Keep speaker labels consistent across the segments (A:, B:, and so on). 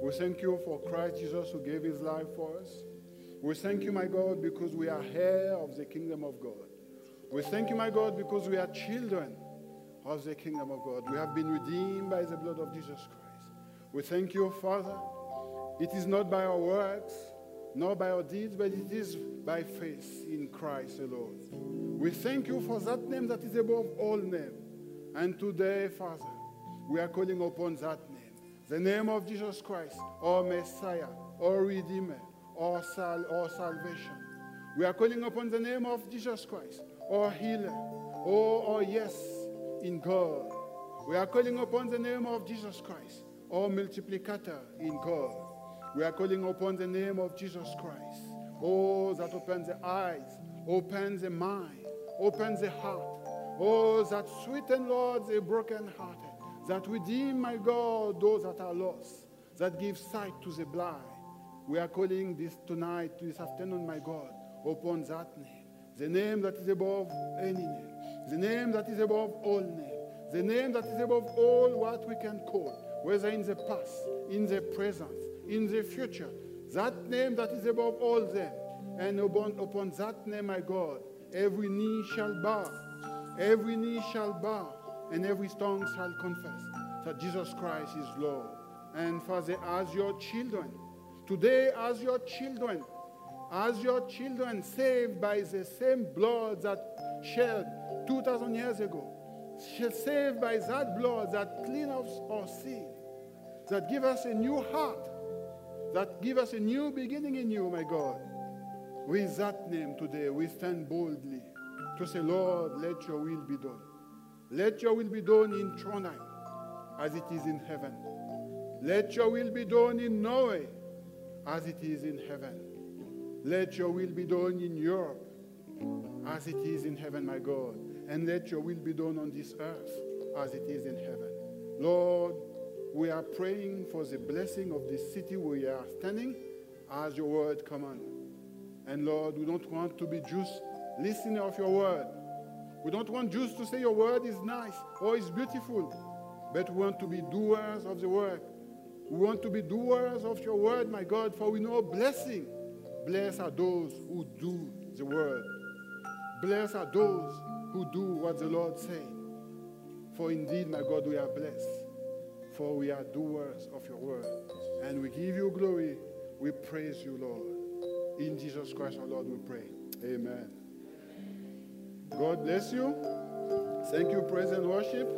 A: We thank you for Christ Jesus who gave his life for us. We thank you, my God, because we are heir of the kingdom of God. We thank you, my God, because we are children of the kingdom of God. We have been redeemed by the blood of Jesus Christ. We thank you, Father. It is not by our works, nor by our deeds, but it is by faith in Christ alone. We thank you for that name that is above all names. And today, Father, we are calling upon that the name of Jesus Christ, our Messiah, our Redeemer, our, sal- our salvation. We are calling upon the name of Jesus Christ, our healer, oh, our yes in God. We are calling upon the name of Jesus Christ, our multiplicator in God. We are calling upon the name of Jesus Christ. Oh, that opens the eyes, opens the mind, opens the heart. Oh, that sweeten, Lord, the brokenhearted. That redeem, my God, those that are lost. That give sight to the blind. We are calling this tonight, this afternoon, my God, upon that name. The name that is above any name. The name that is above all names. The name that is above all what we can call, whether in the past, in the present, in the future. That name that is above all them. And upon, upon that name, my God, every knee shall bow, every knee shall bow, and every tongue shall confess that Jesus Christ is Lord. And Father, as your children, today, as your children, as your children saved by the same blood that shed 2,000 years ago, saved by that blood that clean us our sin, that give us a new heart, that give us a new beginning in you, my God. With that name today, we stand boldly to say, Lord, let your will be done. Let your will be done in Trondheim as it is in heaven. Let your will be done in Norway as it is in heaven. Let your will be done in Europe as it is in heaven, my God. And let your will be done on this earth as it is in heaven. Lord, we are praying for the blessing of this city where we are standing as your word commands. And Lord, we don't want to be just listener of your word. We don't want just to say your word is nice or is beautiful, but we want to be doers of the word. We want to be doers of your word, my God, for we know blessing. Blessed are those who do the word. Blessed are those who do what the Lord said. For indeed, my God, we are blessed, for we are doers of your word. And we give you glory. We praise you, Lord. In Jesus Christ, our Lord, we pray. Amen. God bless you. Thank you, praise and worship.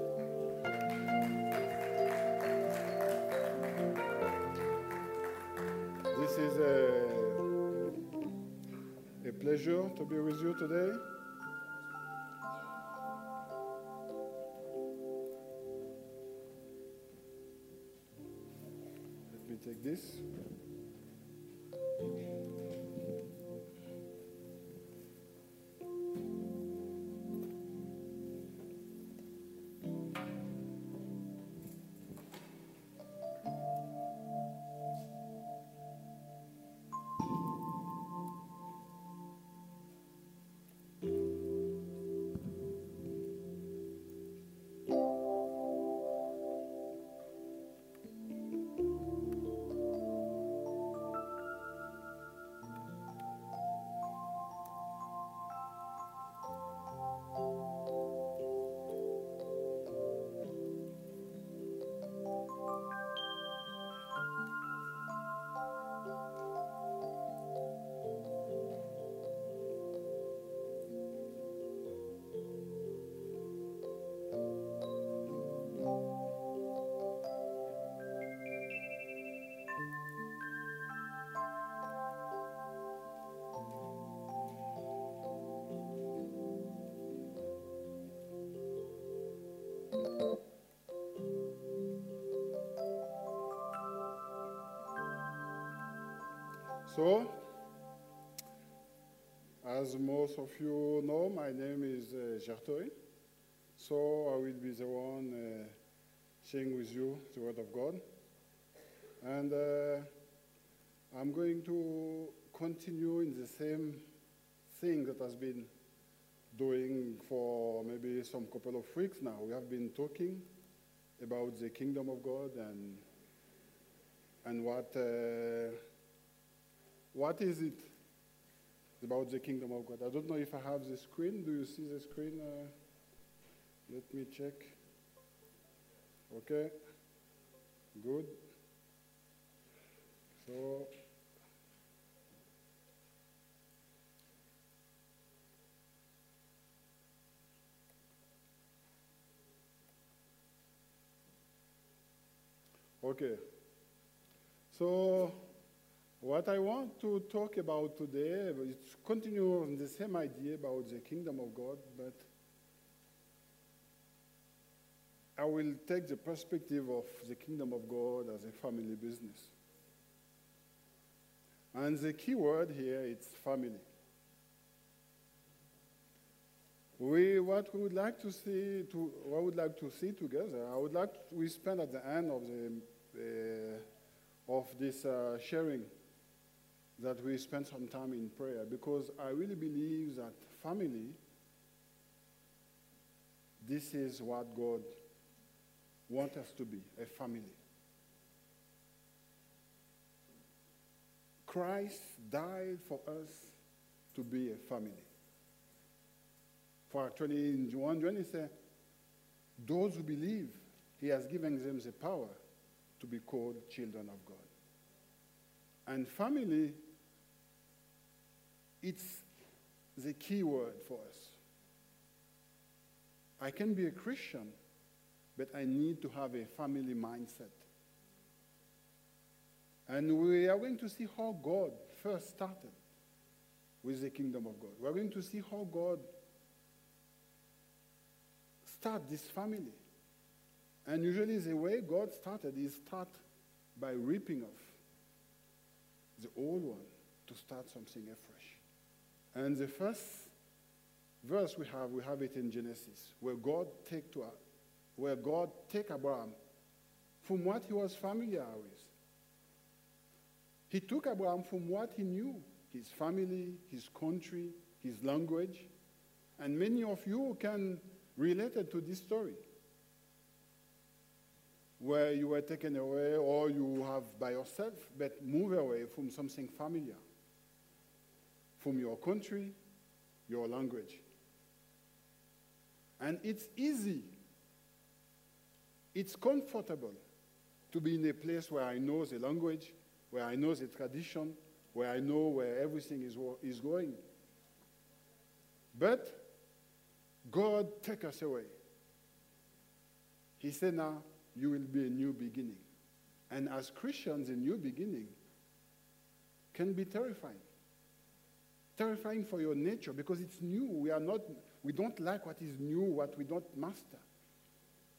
A: This is a, a pleasure to be with you today. Let me take this. So, as most of you know, my name is uh. So I will be the one uh, sharing with you the Word of God. And uh, I'm going to continue in the same thing that has been doing for maybe some couple of weeks now. We have been talking about the kingdom of God and And what, uh, what is it about the kingdom of God? I don't know if I have the screen. Do you see the screen? Uh, let me check. Okay. Good. So, okay. So, what I want to talk about today is continue on the same idea about the kingdom of God, but I will take the perspective of the kingdom of God as a family business. And the key word here is family. We, what we would like to see, to, what would like to see together, I would like to, we spend at the end of the uh, of this uh, sharing that we spend some time in prayer because I really believe that family, this is what God wants us to be, a family. Christ died for us to be a family. For actually, in John 20, he said, those who believe, he has given them the power to be called children of God. And family, it's the key word for us. I can be a Christian, but I need to have a family mindset. And we are going to see how God first started with the kingdom of God. We are going to see how God started this family. And usually the way God started is start by ripping off the old one to start something afresh. And the first verse we have, we have it in Genesis, where God take to where God take Abraham from what he was familiar with he took Abraham from what he knew his family, his country, his language. And many of you can relate to this story where you were taken away or you have by yourself, but move away from something familiar, from your country, your language. And it's easy, it's comfortable to be in a place where I know the language, where I know the tradition, where I know where everything is, is going. But God take us away. He said, now you will be a new beginning. And as Christians, a new beginning can be terrifying. Terrifying for your nature because it's new. We are not, we don't like what is new, what we don't master.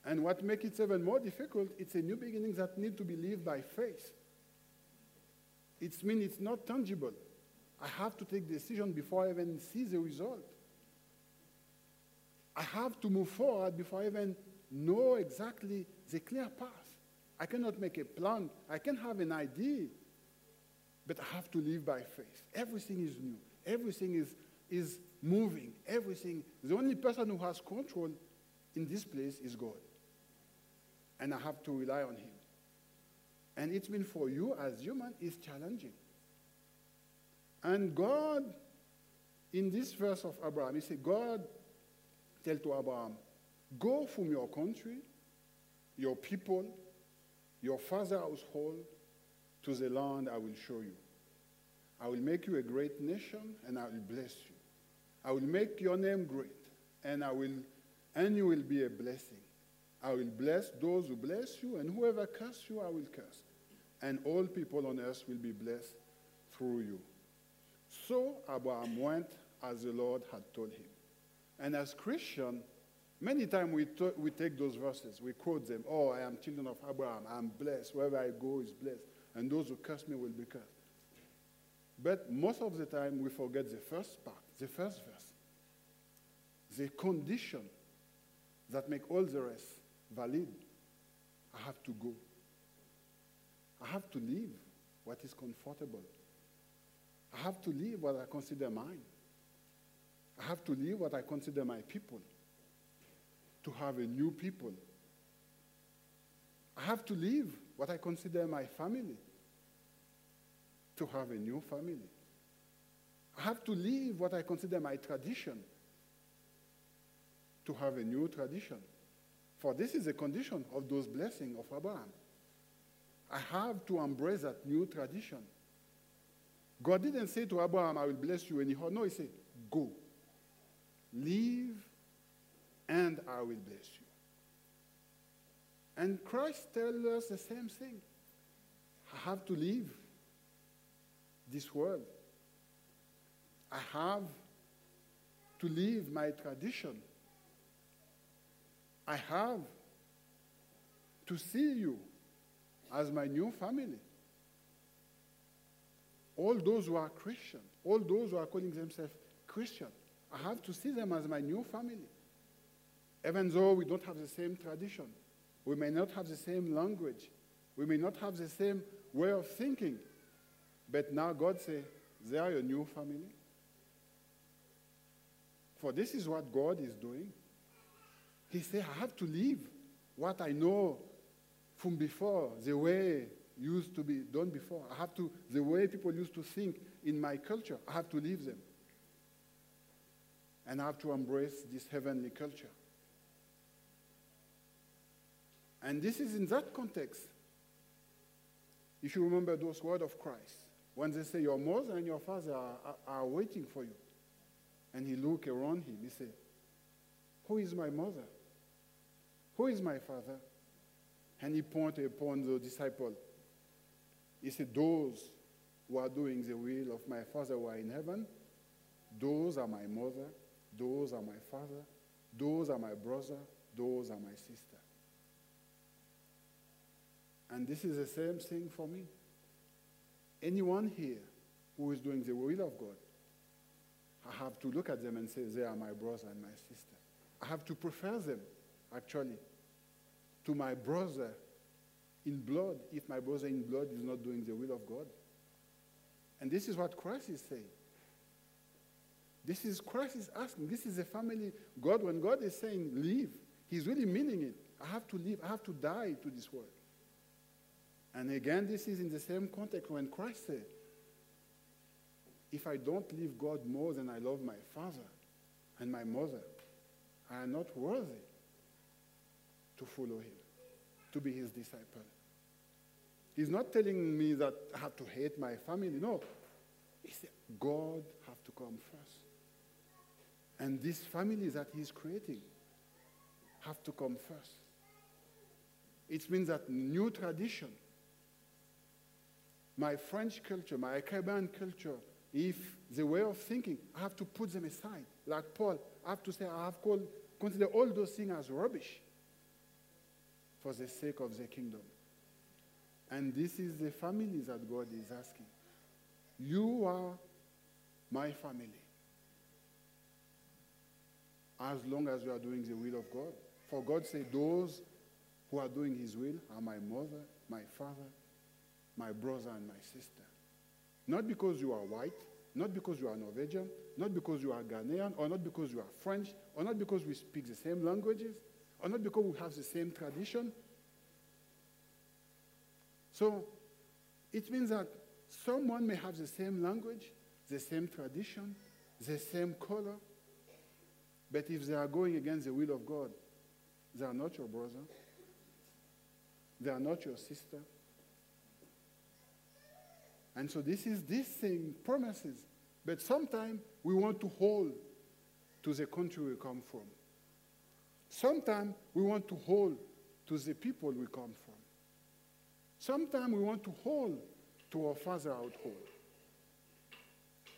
A: And what makes it even more difficult, it's a new beginning that needs to be lived by faith. It means it's not tangible. I have to take decision before I even see the result. I have to move forward before I even know exactly the clear path. I cannot make a plan. I can have an idea, but I have to live by faith. Everything is new. Everything is, is moving. Everything. The only person who has control in this place is God. And I have to rely on Him. And it's been for you as human is challenging. And God, in this verse of Abraham, he said, God tell to Abraham, go from your country, your people, your father's household, to the land I will show you. I will make you a great nation, and I will bless you. I will make your name great, and I will, and you will be a blessing. I will bless those who bless you, and whoever curse you, I will curse. And all people on earth will be blessed through you. So Abraham went as the Lord had told him. And as Christian, many times we, we take those verses, we quote them. Oh, I am children of Abraham. I am blessed. Wherever I go is blessed. And those who curse me will be cursed. But most of the time we forget the first part, the first verse. The condition that make all the rest valid. I have to go. I have to live what is comfortable. I have to live what I consider mine. I have to live what I consider my people. To have a new people. I have to live what I consider my family. To have a new family. I have to leave what I consider my tradition to have a new tradition. For this is a condition of those blessings of Abraham. I have to embrace that new tradition. God didn't say to Abraham, I will bless you anyhow. No, he said, Go. Leave, and I will bless you. And Christ tells us the same thing. I have to leave this world. I have to leave my tradition. I have to see you as my new family. All those who are Christian, all those who are calling themselves Christian, I have to see them as my new family. Even though we don't have the same tradition, we may not have the same language, we may not have the same way of thinking, but now God says, they are your new family. For this is what God is doing. He said, I have to leave what I know from before, the way used to be done before. I have to, the way people used to think in my culture, I have to leave them. And I have to embrace this heavenly culture. And this is in that context. If you remember those words of Christ, when they say, Your mother and your father are, are, are waiting for you. And he looked around him. He said, Who is my mother? Who is my father? And he pointed upon the disciple. He said, Those who are doing the will of my Father who are in heaven, those are my mother, those are my father, those are my brother, those are my sister. And this is the same thing for me. Anyone here who is doing the will of God, I have to look at them and say, they are my brother and my sister. I have to prefer them, actually, to my brother in blood if my brother in blood is not doing the will of God. And this is what Christ is saying. This is Christ is asking. This is a family. God, when God is saying leave, He's really meaning it. I have to leave. I have to die to this world. And again, this is in the same context when Christ said, if I don't leave God more than I love my father and my mother, I am not worthy to follow him, to be his disciple. He's not telling me that I have to hate my family. No. He said, God have to come first. And these families that he's creating have to come first. It means that new tradition my French culture, my Caribbean culture, if the way of thinking, I have to put them aside. Like Paul, I have to say, I have called, consider all those things as rubbish for the sake of the kingdom. And this is the family that God is asking. You are my family. As long as you are doing the will of God. For God said, those who are doing his will are my mother, my father, my brother and my sister. Not because you are white, not because you are Norwegian, not because you are Ghanaian, or not because you are French, or not because we speak the same languages, or not because we have the same tradition. So it means that someone may have the same language, the same tradition, the same color, but if they are going against the will of God, they are not your brother, they are not your sister, and so this is this thing promises. But sometimes we want to hold to the country we come from. Sometimes we want to hold to the people we come from. Sometimes we want to hold to our father household.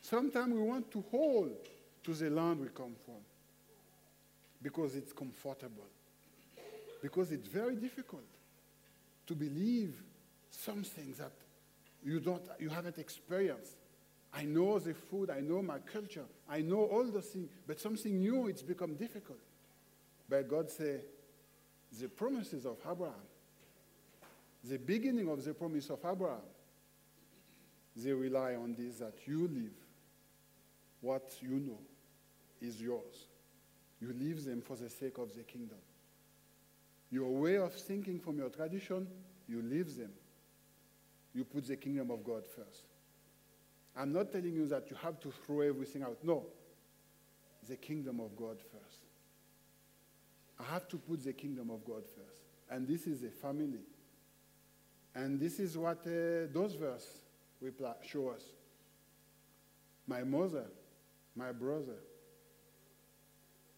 A: Sometimes we want to hold to the land we come from because it's comfortable. Because it's very difficult to believe something that you, don't, you haven't experienced. I know the food, I know my culture, I know all those things, but something new, it's become difficult. But God said, the promises of Abraham, the beginning of the promise of Abraham, they rely on this that you live what you know is yours. You leave them for the sake of the kingdom. Your way of thinking from your tradition, you leave them you put the kingdom of God first. I'm not telling you that you have to throw everything out. No. The kingdom of God first. I have to put the kingdom of God first. And this is a family. And this is what uh, those verses show us. My mother, my brother,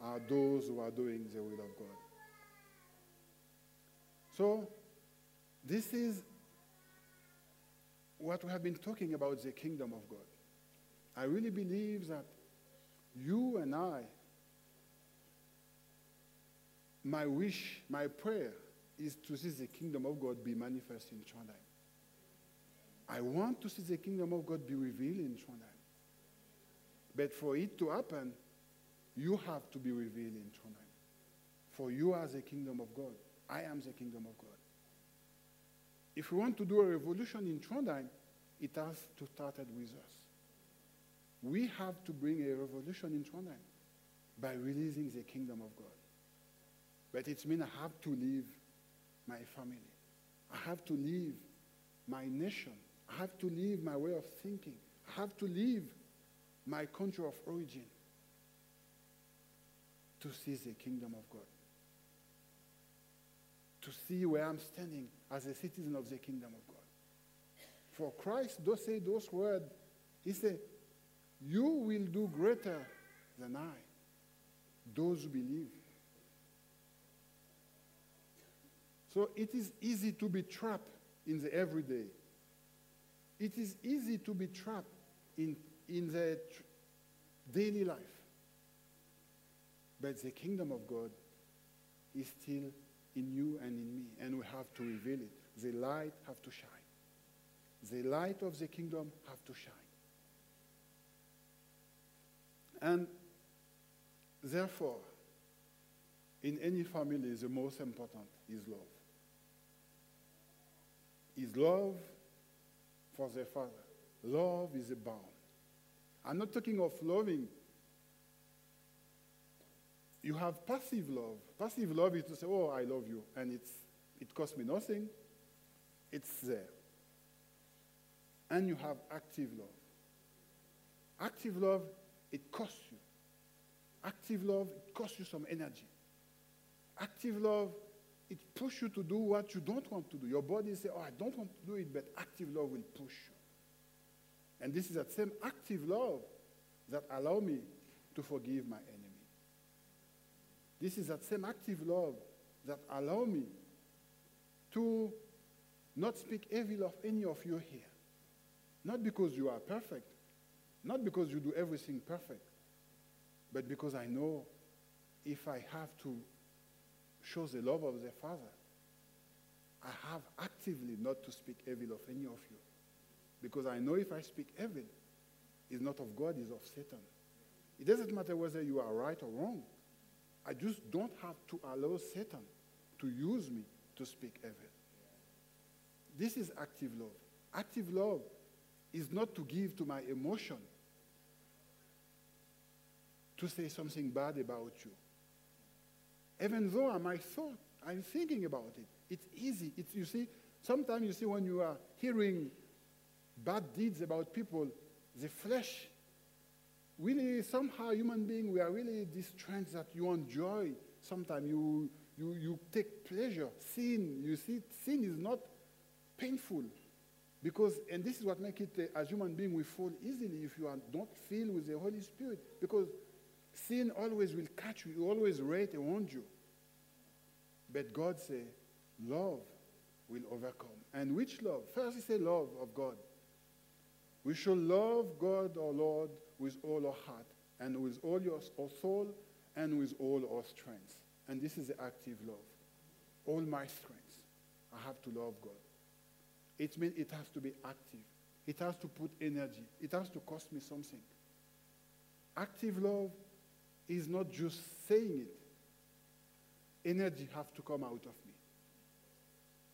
A: are those who are doing the will of God. So, this is what we have been talking about the kingdom of God. I really believe that you and I, my wish, my prayer is to see the kingdom of God be manifest in Trondheim. I want to see the kingdom of God be revealed in Trondheim. But for it to happen, you have to be revealed in Trondheim. For you are the kingdom of God. I am the kingdom of God. If we want to do a revolution in Trondheim, it has to start with us. We have to bring a revolution in Trondheim by releasing the kingdom of God. But it means I have to leave my family. I have to leave my nation. I have to leave my way of thinking. I have to leave my country of origin to see the kingdom of God. To see where I'm standing as a citizen of the kingdom of God. For Christ does say those words. He said, You will do greater than I, those who believe. So it is easy to be trapped in the everyday. It is easy to be trapped in, in the tr- daily life. But the kingdom of God is still in you and in me, and we have to reveal it. The light have to shine. The light of the kingdom have to shine. And therefore, in any family, the most important is love. Is love for the father. Love is a bound. I'm not talking of loving you have passive love. Passive love is to say, oh, I love you, and it's, it costs me nothing. It's there. And you have active love. Active love, it costs you. Active love, it costs you some energy. Active love, it pushes you to do what you don't want to do. Your body says, oh, I don't want to do it, but active love will push you. And this is that same active love that allow me to forgive my enemy. This is that same active love that allow me to not speak evil of any of you here. Not because you are perfect, not because you do everything perfect, but because I know if I have to show the love of the Father, I have actively not to speak evil of any of you. Because I know if I speak evil, it's not of God, it's of Satan. It doesn't matter whether you are right or wrong. I just don't have to allow Satan to use me to speak evil. This is active love. Active love is not to give to my emotion to say something bad about you. Even though I might thought, I'm thinking about it. It's easy. It's, you see, sometimes you see when you are hearing bad deeds about people, the flesh really somehow human being we are really this trend that you enjoy. Sometimes you, you, you take pleasure. Sin you see sin is not painful. Because and this is what makes it uh, as human being we fall easily if you are not filled with the holy spirit. Because sin always will catch you you always rate around you. But god say love will overcome. And which love? First he say love of god. We shall love god our lord with all our heart and with all your our soul and with all our strength. And this is the active love. All my strength. I have to love God. It means it has to be active. It has to put energy. It has to cost me something. Active love is not just saying it. Energy has to come out of me.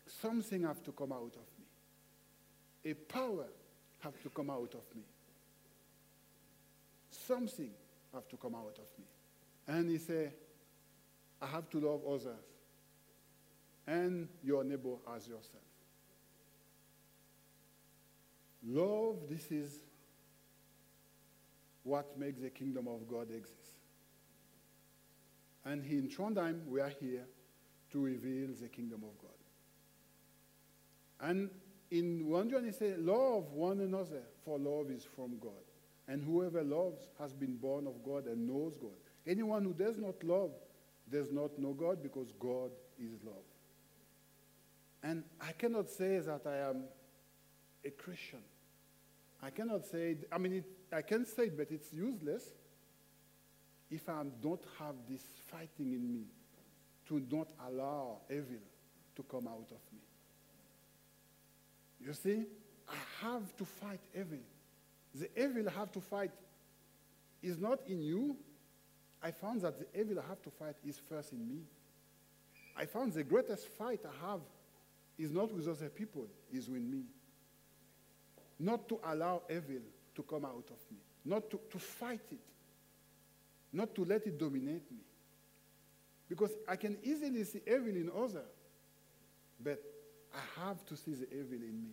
A: Something has to come out of me. A power has to come out of me something have to come out of me. And he said, I have to love others and your neighbor as yourself. Love, this is what makes the kingdom of God exist. And in Trondheim, we are here to reveal the kingdom of God. And in 1 John, he says, Love one another, for love is from God. And whoever loves has been born of God and knows God. Anyone who does not love does not know God because God is love. And I cannot say that I am a Christian. I cannot say, I mean, it, I can say it, but it's useless if I don't have this fighting in me to not allow evil to come out of me. You see, I have to fight evil. The evil I have to fight is not in you. I found that the evil I have to fight is first in me. I found the greatest fight I have is not with other people, is with me. Not to allow evil to come out of me, not to, to fight it, not to let it dominate me. Because I can easily see evil in others, but I have to see the evil in me.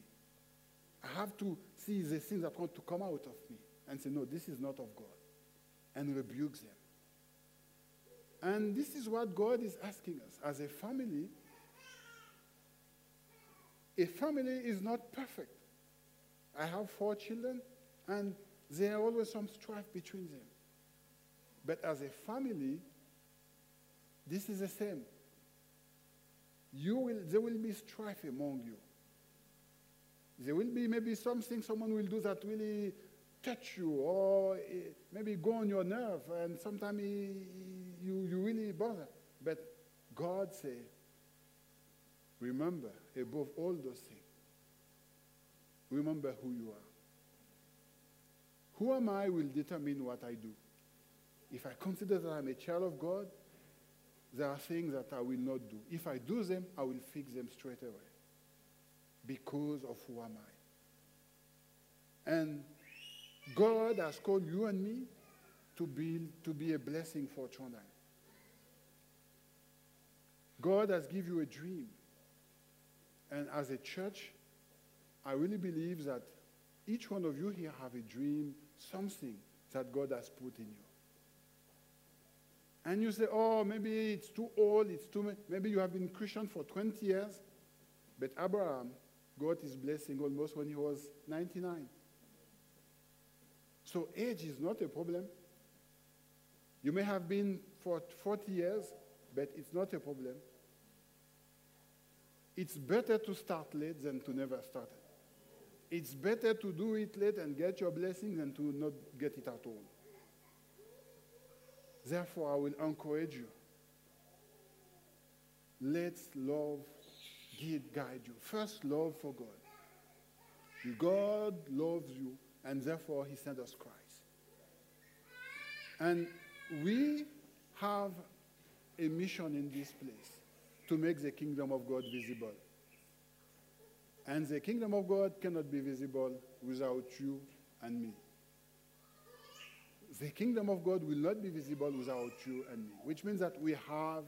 A: I have to see the things that want to come out of me and say, no, this is not of God, and rebuke them. And this is what God is asking us. As a family, a family is not perfect. I have four children, and there are always some strife between them. But as a family, this is the same. You will, there will be strife among you. There will be maybe something someone will do that really touch you or eh, maybe go on your nerve and sometimes you, you really bother. But God say, remember above all those things, remember who you are. Who am I will determine what I do. If I consider that I'm a child of God, there are things that I will not do. If I do them, I will fix them straight away because of who am I. And God has called you and me to be, to be a blessing for Trondheim. God has given you a dream. And as a church, I really believe that each one of you here have a dream, something that God has put in you. And you say, oh, maybe it's too old, it's too, maybe you have been Christian for 20 years. But Abraham got his blessing almost when he was 99. So age is not a problem. You may have been for 40 years, but it's not a problem. It's better to start late than to never start. It's better to do it late and get your blessing than to not get it at all. Therefore, I will encourage you. Let's love guide you. First, love for God. God loves you, and therefore He sent us Christ. And we have a mission in this place to make the kingdom of God visible. And the kingdom of God cannot be visible without you and me. The kingdom of God will not be visible without you and me, which means that we have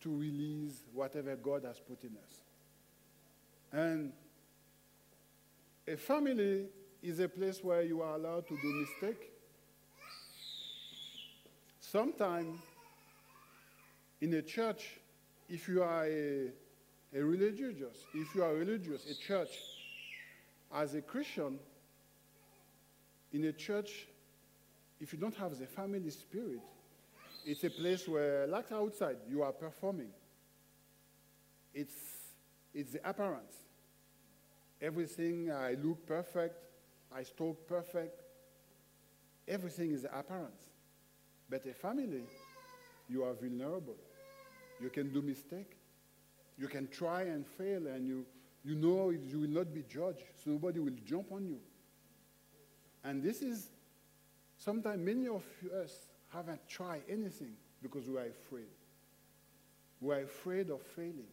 A: to release whatever God has put in us. And a family is a place where you are allowed to do mistake. Sometimes in a church, if you are a, a religious, if you are religious, a church, as a Christian, in a church, if you don't have the family spirit, it's a place where, like outside, you are performing. It's it's the appearance. Everything, I look perfect, I talk perfect. Everything is the appearance. But a family, you are vulnerable. You can do mistake. You can try and fail, and you, you know you will not be judged, so nobody will jump on you. And this is sometimes many of us haven't tried anything because we are afraid. We are afraid of failing.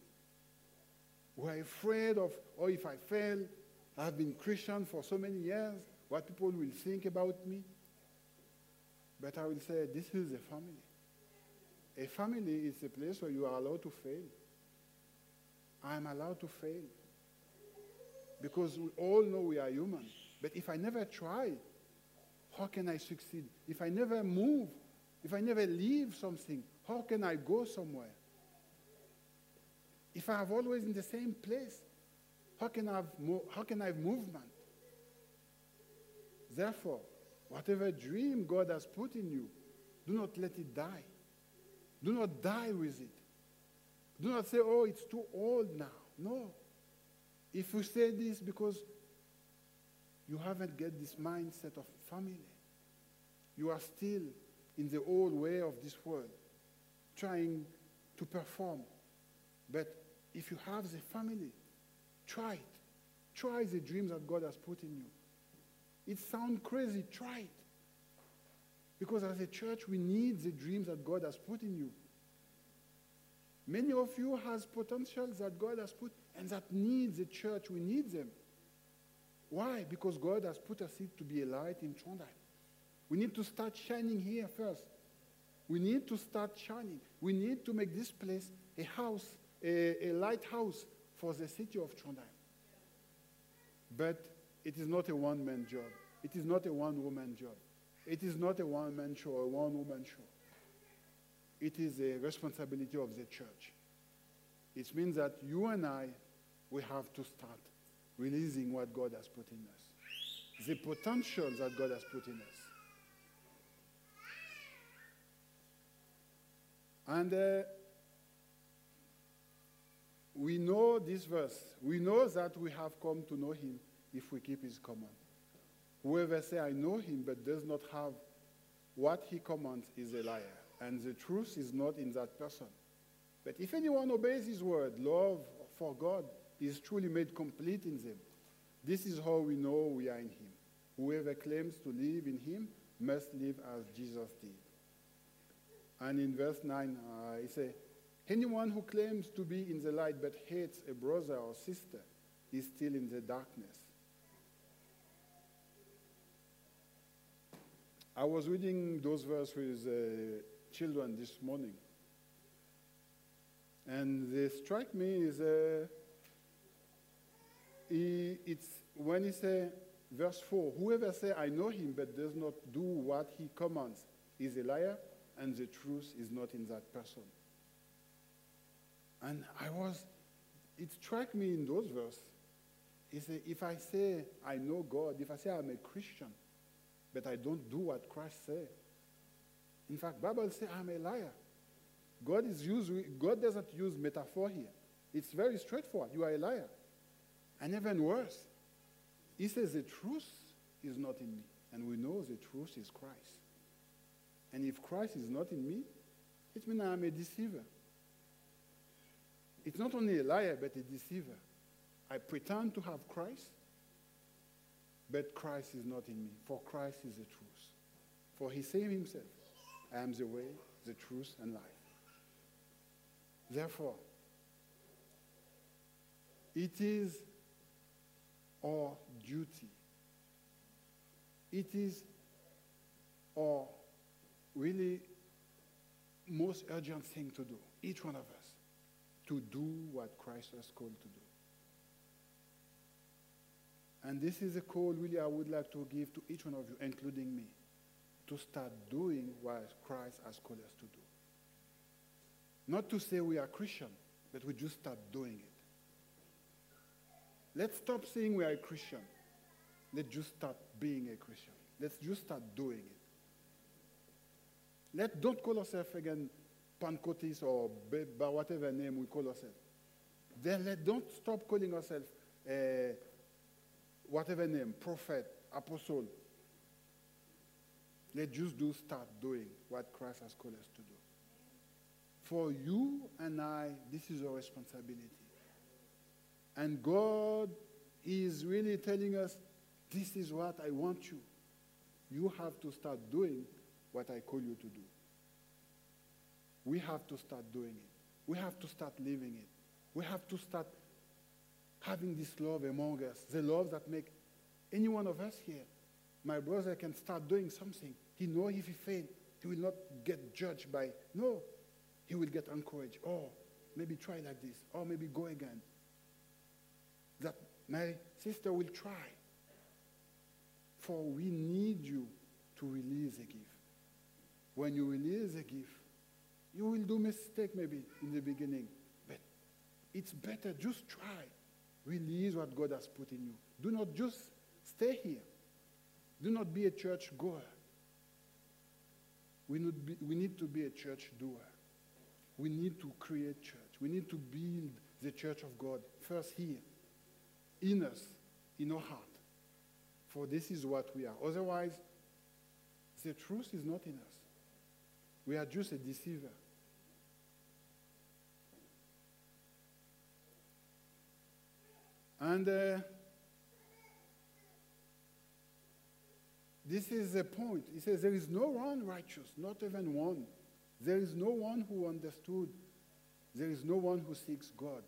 A: We're afraid of, oh, if I fail, I've been Christian for so many years, what people will think about me. But I will say, this is a family. A family is a place where you are allowed to fail. I am allowed to fail. Because we all know we are human. But if I never try, how can I succeed? If I never move, if I never leave something, how can I go somewhere? If I have always in the same place, how can I have, how can I have movement? Therefore, whatever dream God has put in you, do not let it die. Do not die with it. Do not say, oh, it's too old now. No. If you say this because you haven't get this mindset of family, you are still in the old way of this world, trying to perform. But if you have the family, try it. Try the dreams that God has put in you. It sounds crazy, try it. Because as a church, we need the dreams that God has put in you. Many of you has potentials that God has put and that needs the church. We need them. Why? Because God has put us here to be a light in Trondheim. We need to start shining here first. We need to start shining. We need to make this place a house, a, a lighthouse for the city of Trondheim. But it is not a one-man job. It is not a one-woman job. It is not a one-man show or a one-woman show. It is a responsibility of the church. It means that you and I, we have to start releasing what God has put in us, the potential that God has put in us. And uh, we know this verse. We know that we have come to know him if we keep his command. Whoever say, I know him, but does not have what he commands is a liar, and the truth is not in that person. But if anyone obeys his word, love for God is truly made complete in them. This is how we know we are in him. Whoever claims to live in him must live as Jesus did. And in verse 9, uh, he says, Anyone who claims to be in the light but hates a brother or sister is still in the darkness. I was reading those verses with uh, children this morning. And they strike me is uh, it's when he say verse 4 whoever say i know him but does not do what he commands is a liar and the truth is not in that person and i was it struck me in those verses he said if i say i know god if i say i'm a christian but i don't do what christ said in fact bible says i'm a liar god is used god doesn't use metaphor here it's very straightforward you are a liar and even worse, he says the truth is not in me. And we know the truth is Christ. And if Christ is not in me, it means I'm a deceiver. It's not only a liar, but a deceiver. I pretend to have Christ, but Christ is not in me. For Christ is the truth. For he said himself, I am the way, the truth, and life. Therefore, it is our duty. It is our really most urgent thing to do, each one of us, to do what Christ has called to do. And this is a call really I would like to give to each one of you, including me, to start doing what Christ has called us to do. Not to say we are Christian, but we just start doing it. Let's stop saying we are a Christian. Let's just start being a Christian. Let's just start doing it. Let don't call ourselves again Pancotis or whatever name we call ourselves. Then let don't stop calling ourselves uh, whatever name, prophet, apostle. Let's just do start doing what Christ has called us to do. For you and I, this is our responsibility. And God is really telling us, this is what I want you. You have to start doing what I call you to do. We have to start doing it. We have to start living it. We have to start having this love among us, the love that make any one of us here. My brother can start doing something. He know if he fail, he will not get judged by, no, he will get encouraged. Oh, maybe try like this. Or maybe go again that my sister will try. For we need you to release a gift. When you release a gift, you will do mistake maybe in the beginning, but it's better just try. Release what God has put in you. Do not just stay here. Do not be a church goer. We need, be, we need to be a church doer. We need to create church. We need to build the church of God first here, in us, in our heart. For this is what we are. Otherwise, the truth is not in us. We are just a deceiver. And uh, this is the point. He says, There is no one righteous, not even one. There is no one who understood. There is no one who seeks God.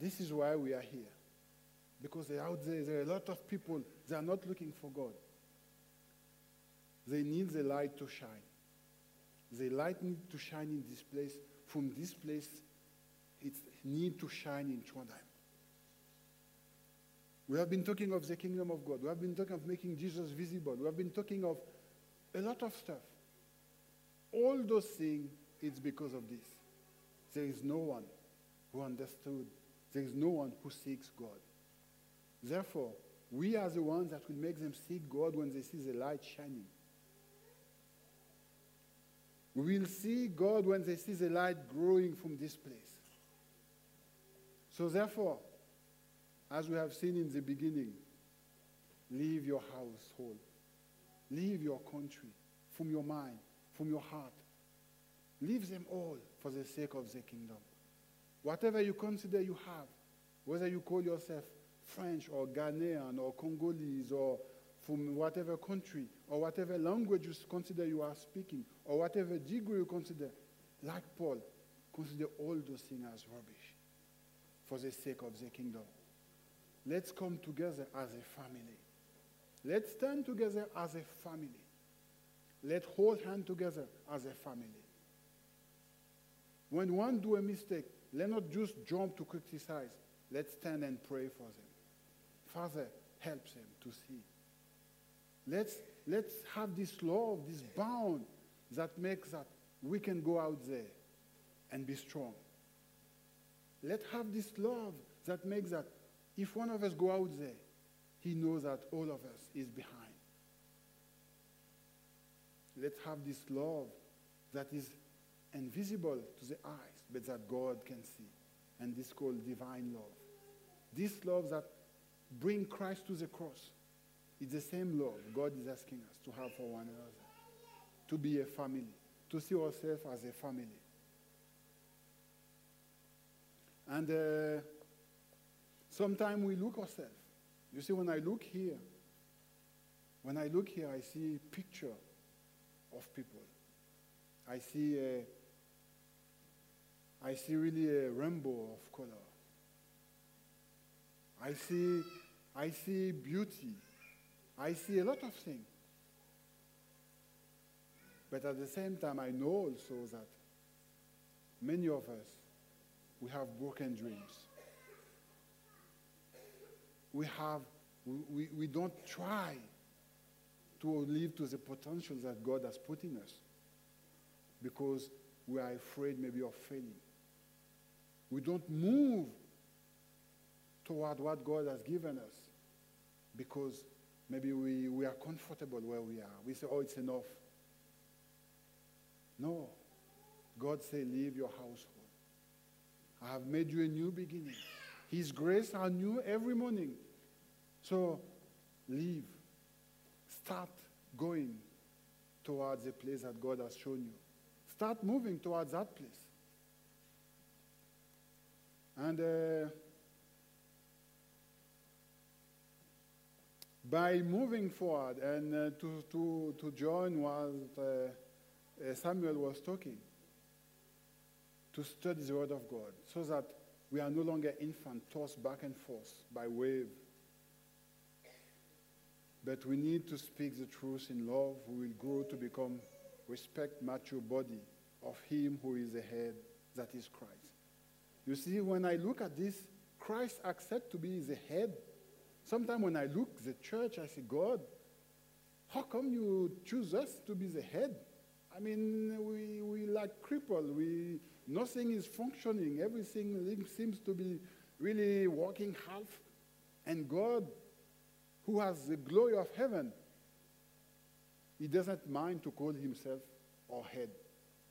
A: This is why we are here. Because out there, there are a lot of people, they are not looking for God. They need the light to shine. The light need to shine in this place. From this place, it need to shine in Trondheim. We have been talking of the kingdom of God. We have been talking of making Jesus visible. We have been talking of a lot of stuff. All those things, it's because of this. There is no one who understood. There is no one who seeks God. Therefore, we are the ones that will make them seek God when they see the light shining. We will see God when they see the light growing from this place. So, therefore, as we have seen in the beginning, leave your household, leave your country from your mind, from your heart. Leave them all for the sake of the kingdom. Whatever you consider you have, whether you call yourself French or Ghanaian or Congolese or from whatever country or whatever language you consider you are speaking or whatever degree you consider, like Paul, consider all those things as rubbish for the sake of the kingdom. Let's come together as a family. Let's stand together as a family. Let's hold hand together as a family. When one do a mistake, let not just jump to criticize. Let's stand and pray for them. Father, help them to see. Let's, let's have this love, this bond that makes that we can go out there and be strong. Let's have this love that makes that if one of us go out there, he knows that all of us is behind. Let's have this love that is invisible to the eyes, but that God can see. And this called divine love. This love that bring Christ to the cross. It's the same love God is asking us to have for one another, to be a family, to see ourselves as a family. And uh, sometimes we look ourselves. You see, when I look here, when I look here, I see picture of people. I see I see really a rainbow of color. I see, I see beauty. I see a lot of things. But at the same time, I know also that many of us, we have broken dreams. We have, we, we don't try to live to the potential that God has put in us because we are afraid maybe of failing. We don't move toward what God has given us because maybe we, we are comfortable where we are. We say, oh, it's enough. No. God say, leave your household. I have made you a new beginning. His grace are new every morning. So leave. Start going towards the place that God has shown you. Start moving towards that place. And uh, by moving forward and uh, to, to, to join what uh, uh, Samuel was talking, to study the Word of God, so that we are no longer infant tossed back and forth by wave. But we need to speak the truth in love. We will grow to become respect mature body of Him who is the head, that is Christ. You see, when I look at this, Christ accept to be the head Sometimes when I look the church, I say, God, how come you choose us to be the head? I mean, we, we like crippled. We, nothing is functioning. Everything seems to be really working half. And God, who has the glory of heaven, he doesn't mind to call himself our head.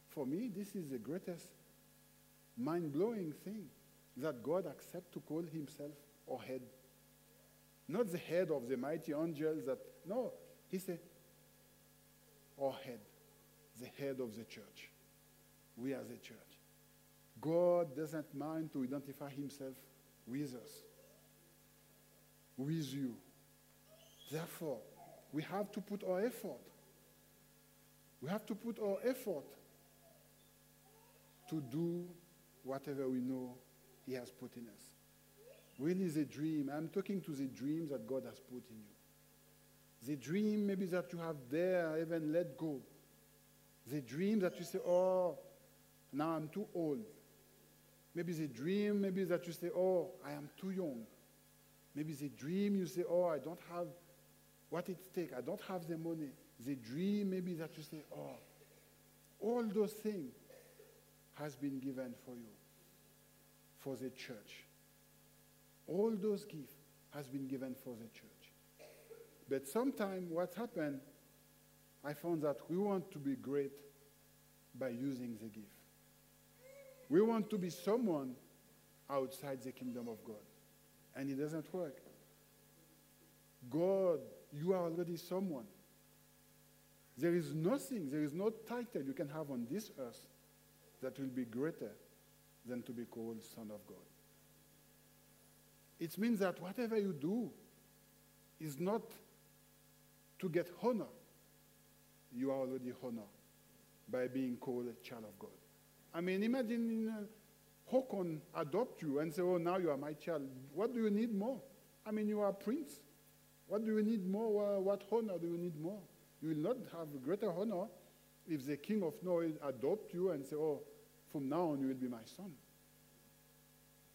A: For me, this is the greatest mind-blowing thing that God accepts to call himself our head. Not the head of the mighty angels that, no, he said, our head, the head of the church. We as a church. God doesn't mind to identify himself with us, with you. Therefore, we have to put our effort. We have to put our effort to do whatever we know he has put in us. Really, the dream, I'm talking to the dreams that God has put in you. The dream maybe that you have there, even let go. The dream that you say, oh, now I'm too old. Maybe the dream, maybe that you say, oh, I am too young. Maybe the dream you say, oh, I don't have what it takes. I don't have the money. The dream maybe that you say, oh, all those things has been given for you, for the church. All those gifts has been given for the church. But sometimes what happened, I found that we want to be great by using the gift. We want to be someone outside the kingdom of God. And it doesn't work. God, you are already someone. There is nothing, there is no title you can have on this earth that will be greater than to be called Son of God. It means that whatever you do is not to get honor, you are already honored by being called a child of God. I mean, imagine uh, adopt you and say, oh, now you are my child. What do you need more? I mean, you are a prince. What do you need more? Uh, what honor do you need more? You will not have greater honor if the king of Norway adopt you and say, oh, from now on you will be my son.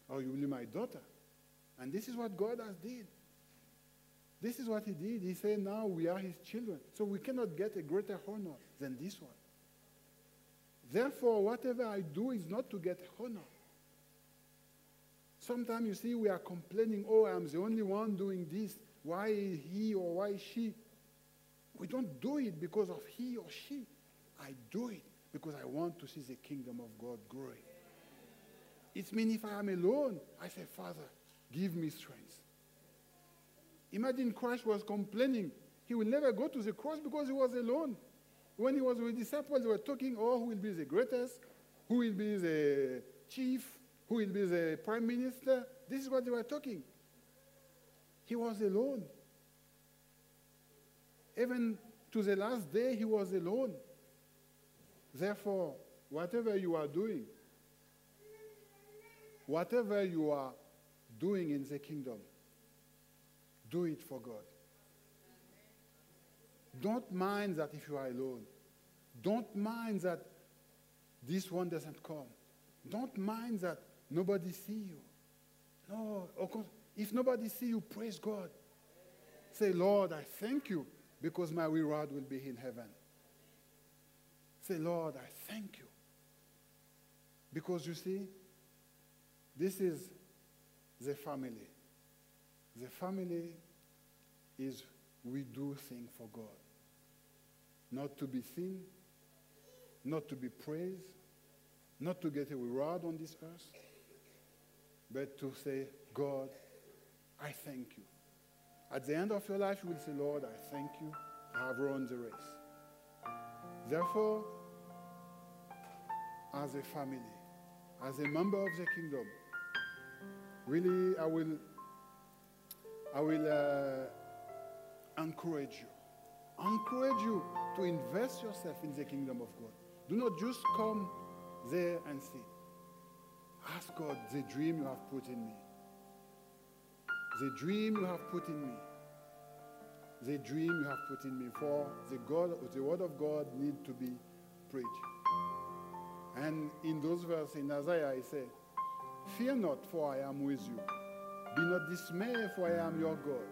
A: Or you will be my daughter. And this is what God has did. This is what he did. He said, now we are his children. So we cannot get a greater honor than this one. Therefore, whatever I do is not to get honor. Sometimes you see we are complaining, oh, I'm the only one doing this. Why he or why she? We don't do it because of he or she. I do it because I want to see the kingdom of God growing. It means if I am alone, I say, Father, give me strength. Imagine Christ was complaining. He will never go to the cross because he was alone. When he was with disciples, they were talking, oh, who will be the greatest? Who will be the chief? Who will be the prime minister? This is what they were talking. He was alone. Even to the last day, he was alone. Therefore, whatever you are doing, whatever you are doing in the kingdom, do it for God. Don't mind that if you are alone. Don't mind that this one doesn't come. Don't mind that nobody see you. No, if nobody see you, praise God. Say, Lord, I thank you because my reward will be in heaven. Say, Lord, I thank you. Because you see, this is the family. The family is we do things for God. Not to be seen, not to be praised, not to get a reward on this earth, but to say, God, I thank you. At the end of your life, you will say, Lord, I thank you. I have run the race. Therefore, as a family, as a member of the kingdom, really, I will I will uh, encourage you. Encourage you to invest yourself in the kingdom of God. Do not just come there and sit. Ask God the dream you have put in me. The dream you have put in me. The dream you have put in me. For the God, the word of God need to be preached. And in those verses in Isaiah, I say, Fear not, for I am with you. Be not dismayed, for I am your God.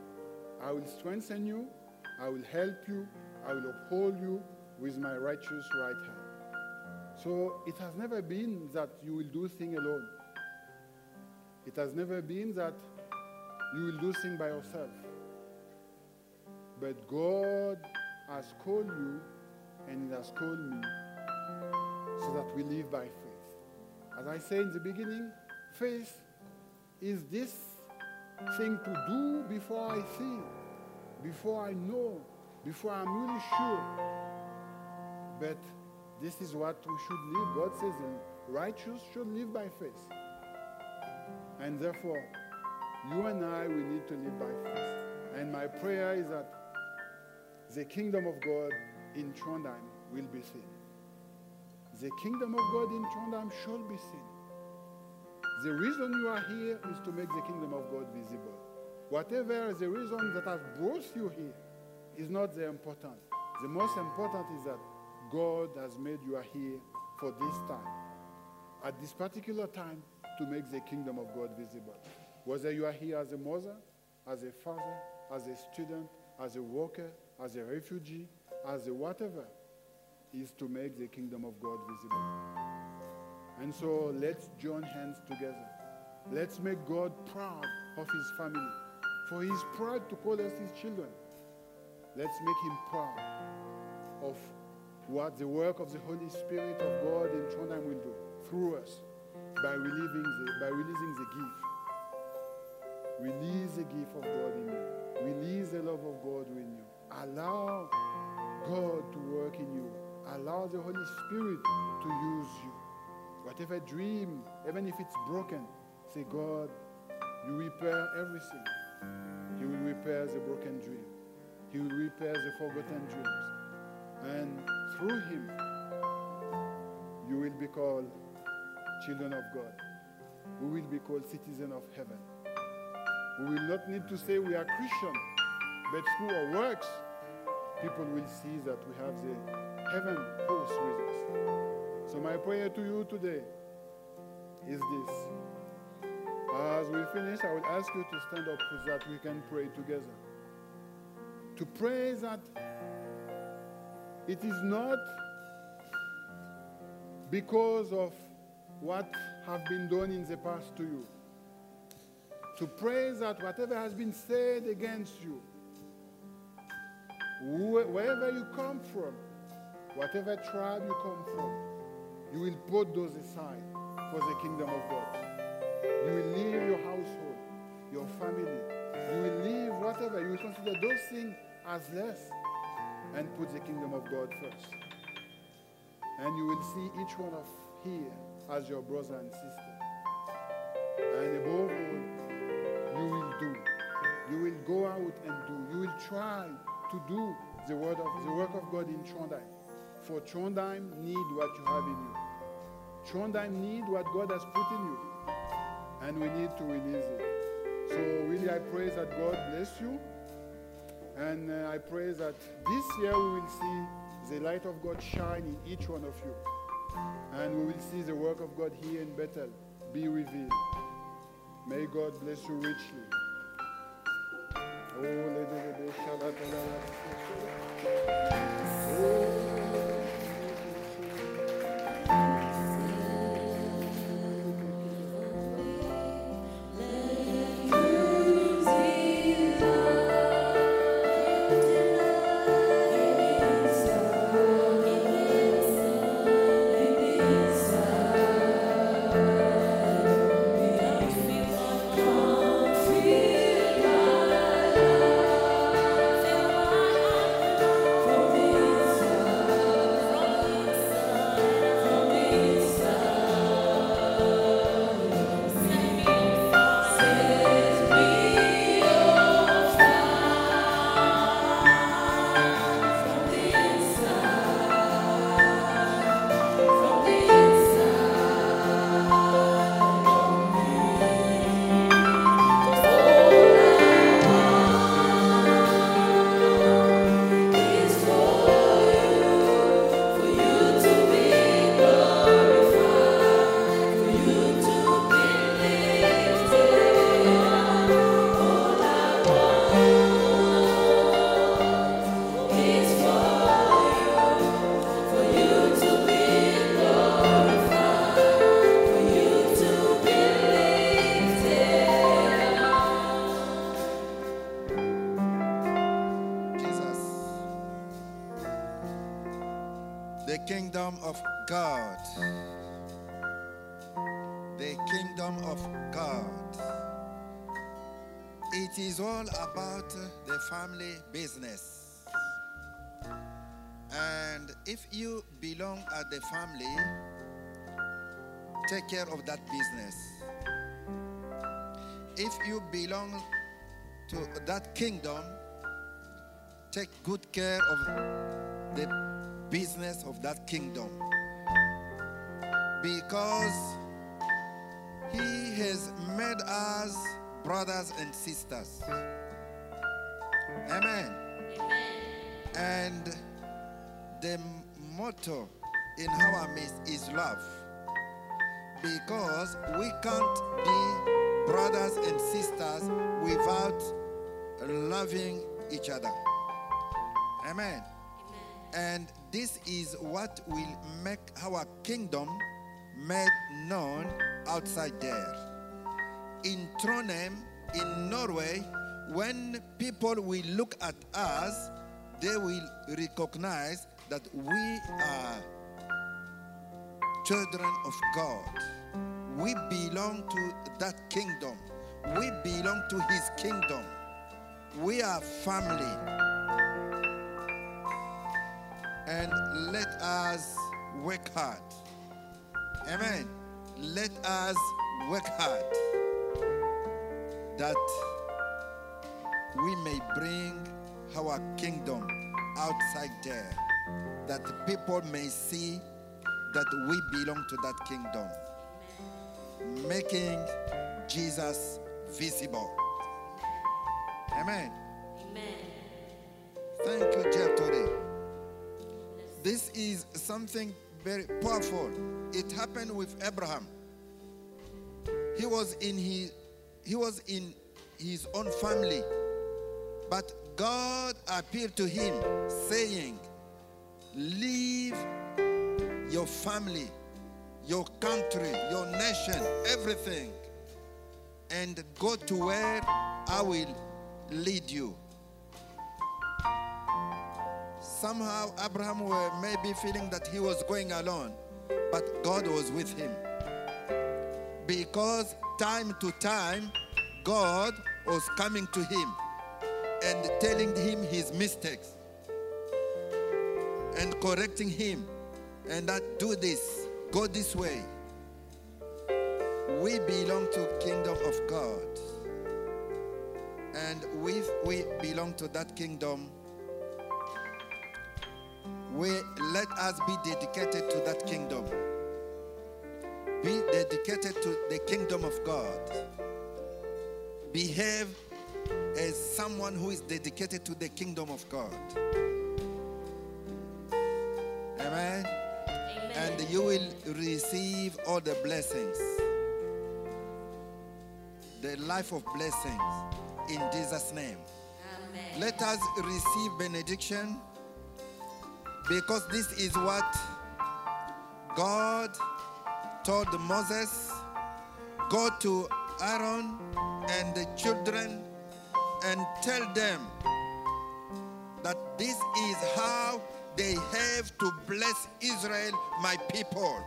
A: I will strengthen you. I will help you, I will uphold you with my righteous right hand. So it has never been that you will do things alone. It has never been that you will do things by yourself. But God has called you and He has called me so that we live by faith. As I said in the beginning, faith is this thing to do before I see, before I know, before I'm really sure. But this is what we should live. God says the righteous should live by faith. And therefore, you and I, we need to live by faith. And my prayer is that the kingdom of God in Trondheim will be seen. The kingdom of God in Trondheim shall be seen. The reason you are here is to make the kingdom of God visible. Whatever the reason that has brought you here is not the important. The most important is that God has made you here for this time. At this particular time, to make the kingdom of God visible. Whether you are here as a mother, as a father, as a student, as a worker, as a refugee, as a whatever, is to make the kingdom of God visible. And so let's join hands together. Let's make God proud of his family. For he is proud to call us his children. Let's make him proud of what the work of the Holy Spirit of God in Trondheim will do through us by releasing the, by releasing the gift. Release the gift of God in you. Release the love of God in you. Allow God to work in you. Allow the Holy Spirit to use you. Whatever dream, even if it's broken, say, God, you repair everything. He will repair the broken dream. He will repair the forgotten dreams. And through him, you will be called children of God. We will be called citizens of heaven. We will not need to say we are Christian, but through our works, people will see that we have the heaven host with us. So my prayer to you today is this. As we finish, I will ask you to stand up so that we can pray together. To pray that it is not because of what have been done in the past to you. To pray that whatever has been said against you, wherever you come from, whatever tribe you come from, you will put those aside for the kingdom of God. You will leave your household, your family. You will leave whatever. You will consider those things as less and put the kingdom of God first. And you will see each one of here as your brother and sister. And above all, you will do. You will go out and do. You will try to do the word of the work of God in Trondheim. For Trondheim need what you have in you. Trondheim need what God has put in you. And we need to release it. So really I pray that God bless you. And uh, I pray that this year we will see the light of God shine in each one of you. And we will see the work of God here in Bethel be revealed. May God bless you richly. Oh,
B: kingdom of God. The kingdom of God. It is all about the family business. And if you belong at the family, take care of that business. If you belong to that kingdom, take good care of the business of that kingdom. Because he has made us brothers and sisters. Amen. And the motto in our midst is love. Because we can't be brothers and sisters without loving each other. Amen. And this is what will make our kingdom made known outside there. In Trondheim, in Norway, when people will look at us, they will recognize that we are children of God. We belong to that kingdom. We belong to his kingdom. We are family. And let us work hard. Amen. Let us work hard that we may bring our kingdom outside there, that people may see that we belong to that kingdom, making Jesus visible. Amen. Amen. Thank you, Jertori. This is something very powerful. It happened with Abraham. He was in his he was in his own family, but God appeared to him saying, Leave your family, your country, your nation, everything, and go to where I will lead you. Somehow Abraham were maybe feeling that he was going alone, but God was with him. Because time to time, God was coming to him and telling him his mistakes and correcting him and that do this, go this way. We belong to kingdom of God. And if we belong to that kingdom, we let us be dedicated to that kingdom. Be dedicated to the kingdom of God. Behave as someone who is dedicated to the kingdom of God. Amen. And you will receive all the blessings. The life of blessings in Jesus' name. Let us receive benediction because this is what God told Moses go to Aaron and the children and tell them that this is how they have to bless Israel, my people.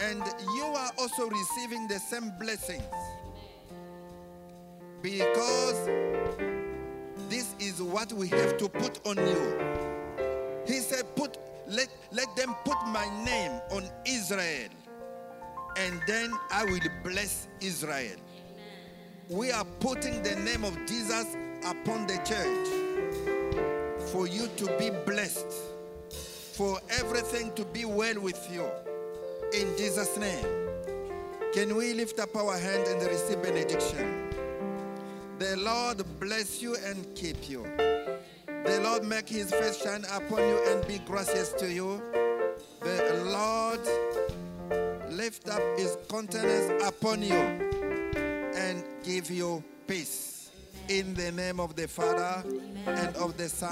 B: And you are also receiving the same blessings because this is what we have to put on you. He said, Put let, let them put my name on Israel, and then I will bless Israel. We are putting the name of Jesus upon the church for you to be blessed, for everything to be well with you. In Jesus' name. Can we lift up our hand and receive benediction? The Lord bless you and keep you. The Lord make his face shine upon you and be gracious to you. The Lord lift up his countenance upon you and give you peace. In the name of the Father and of the Son.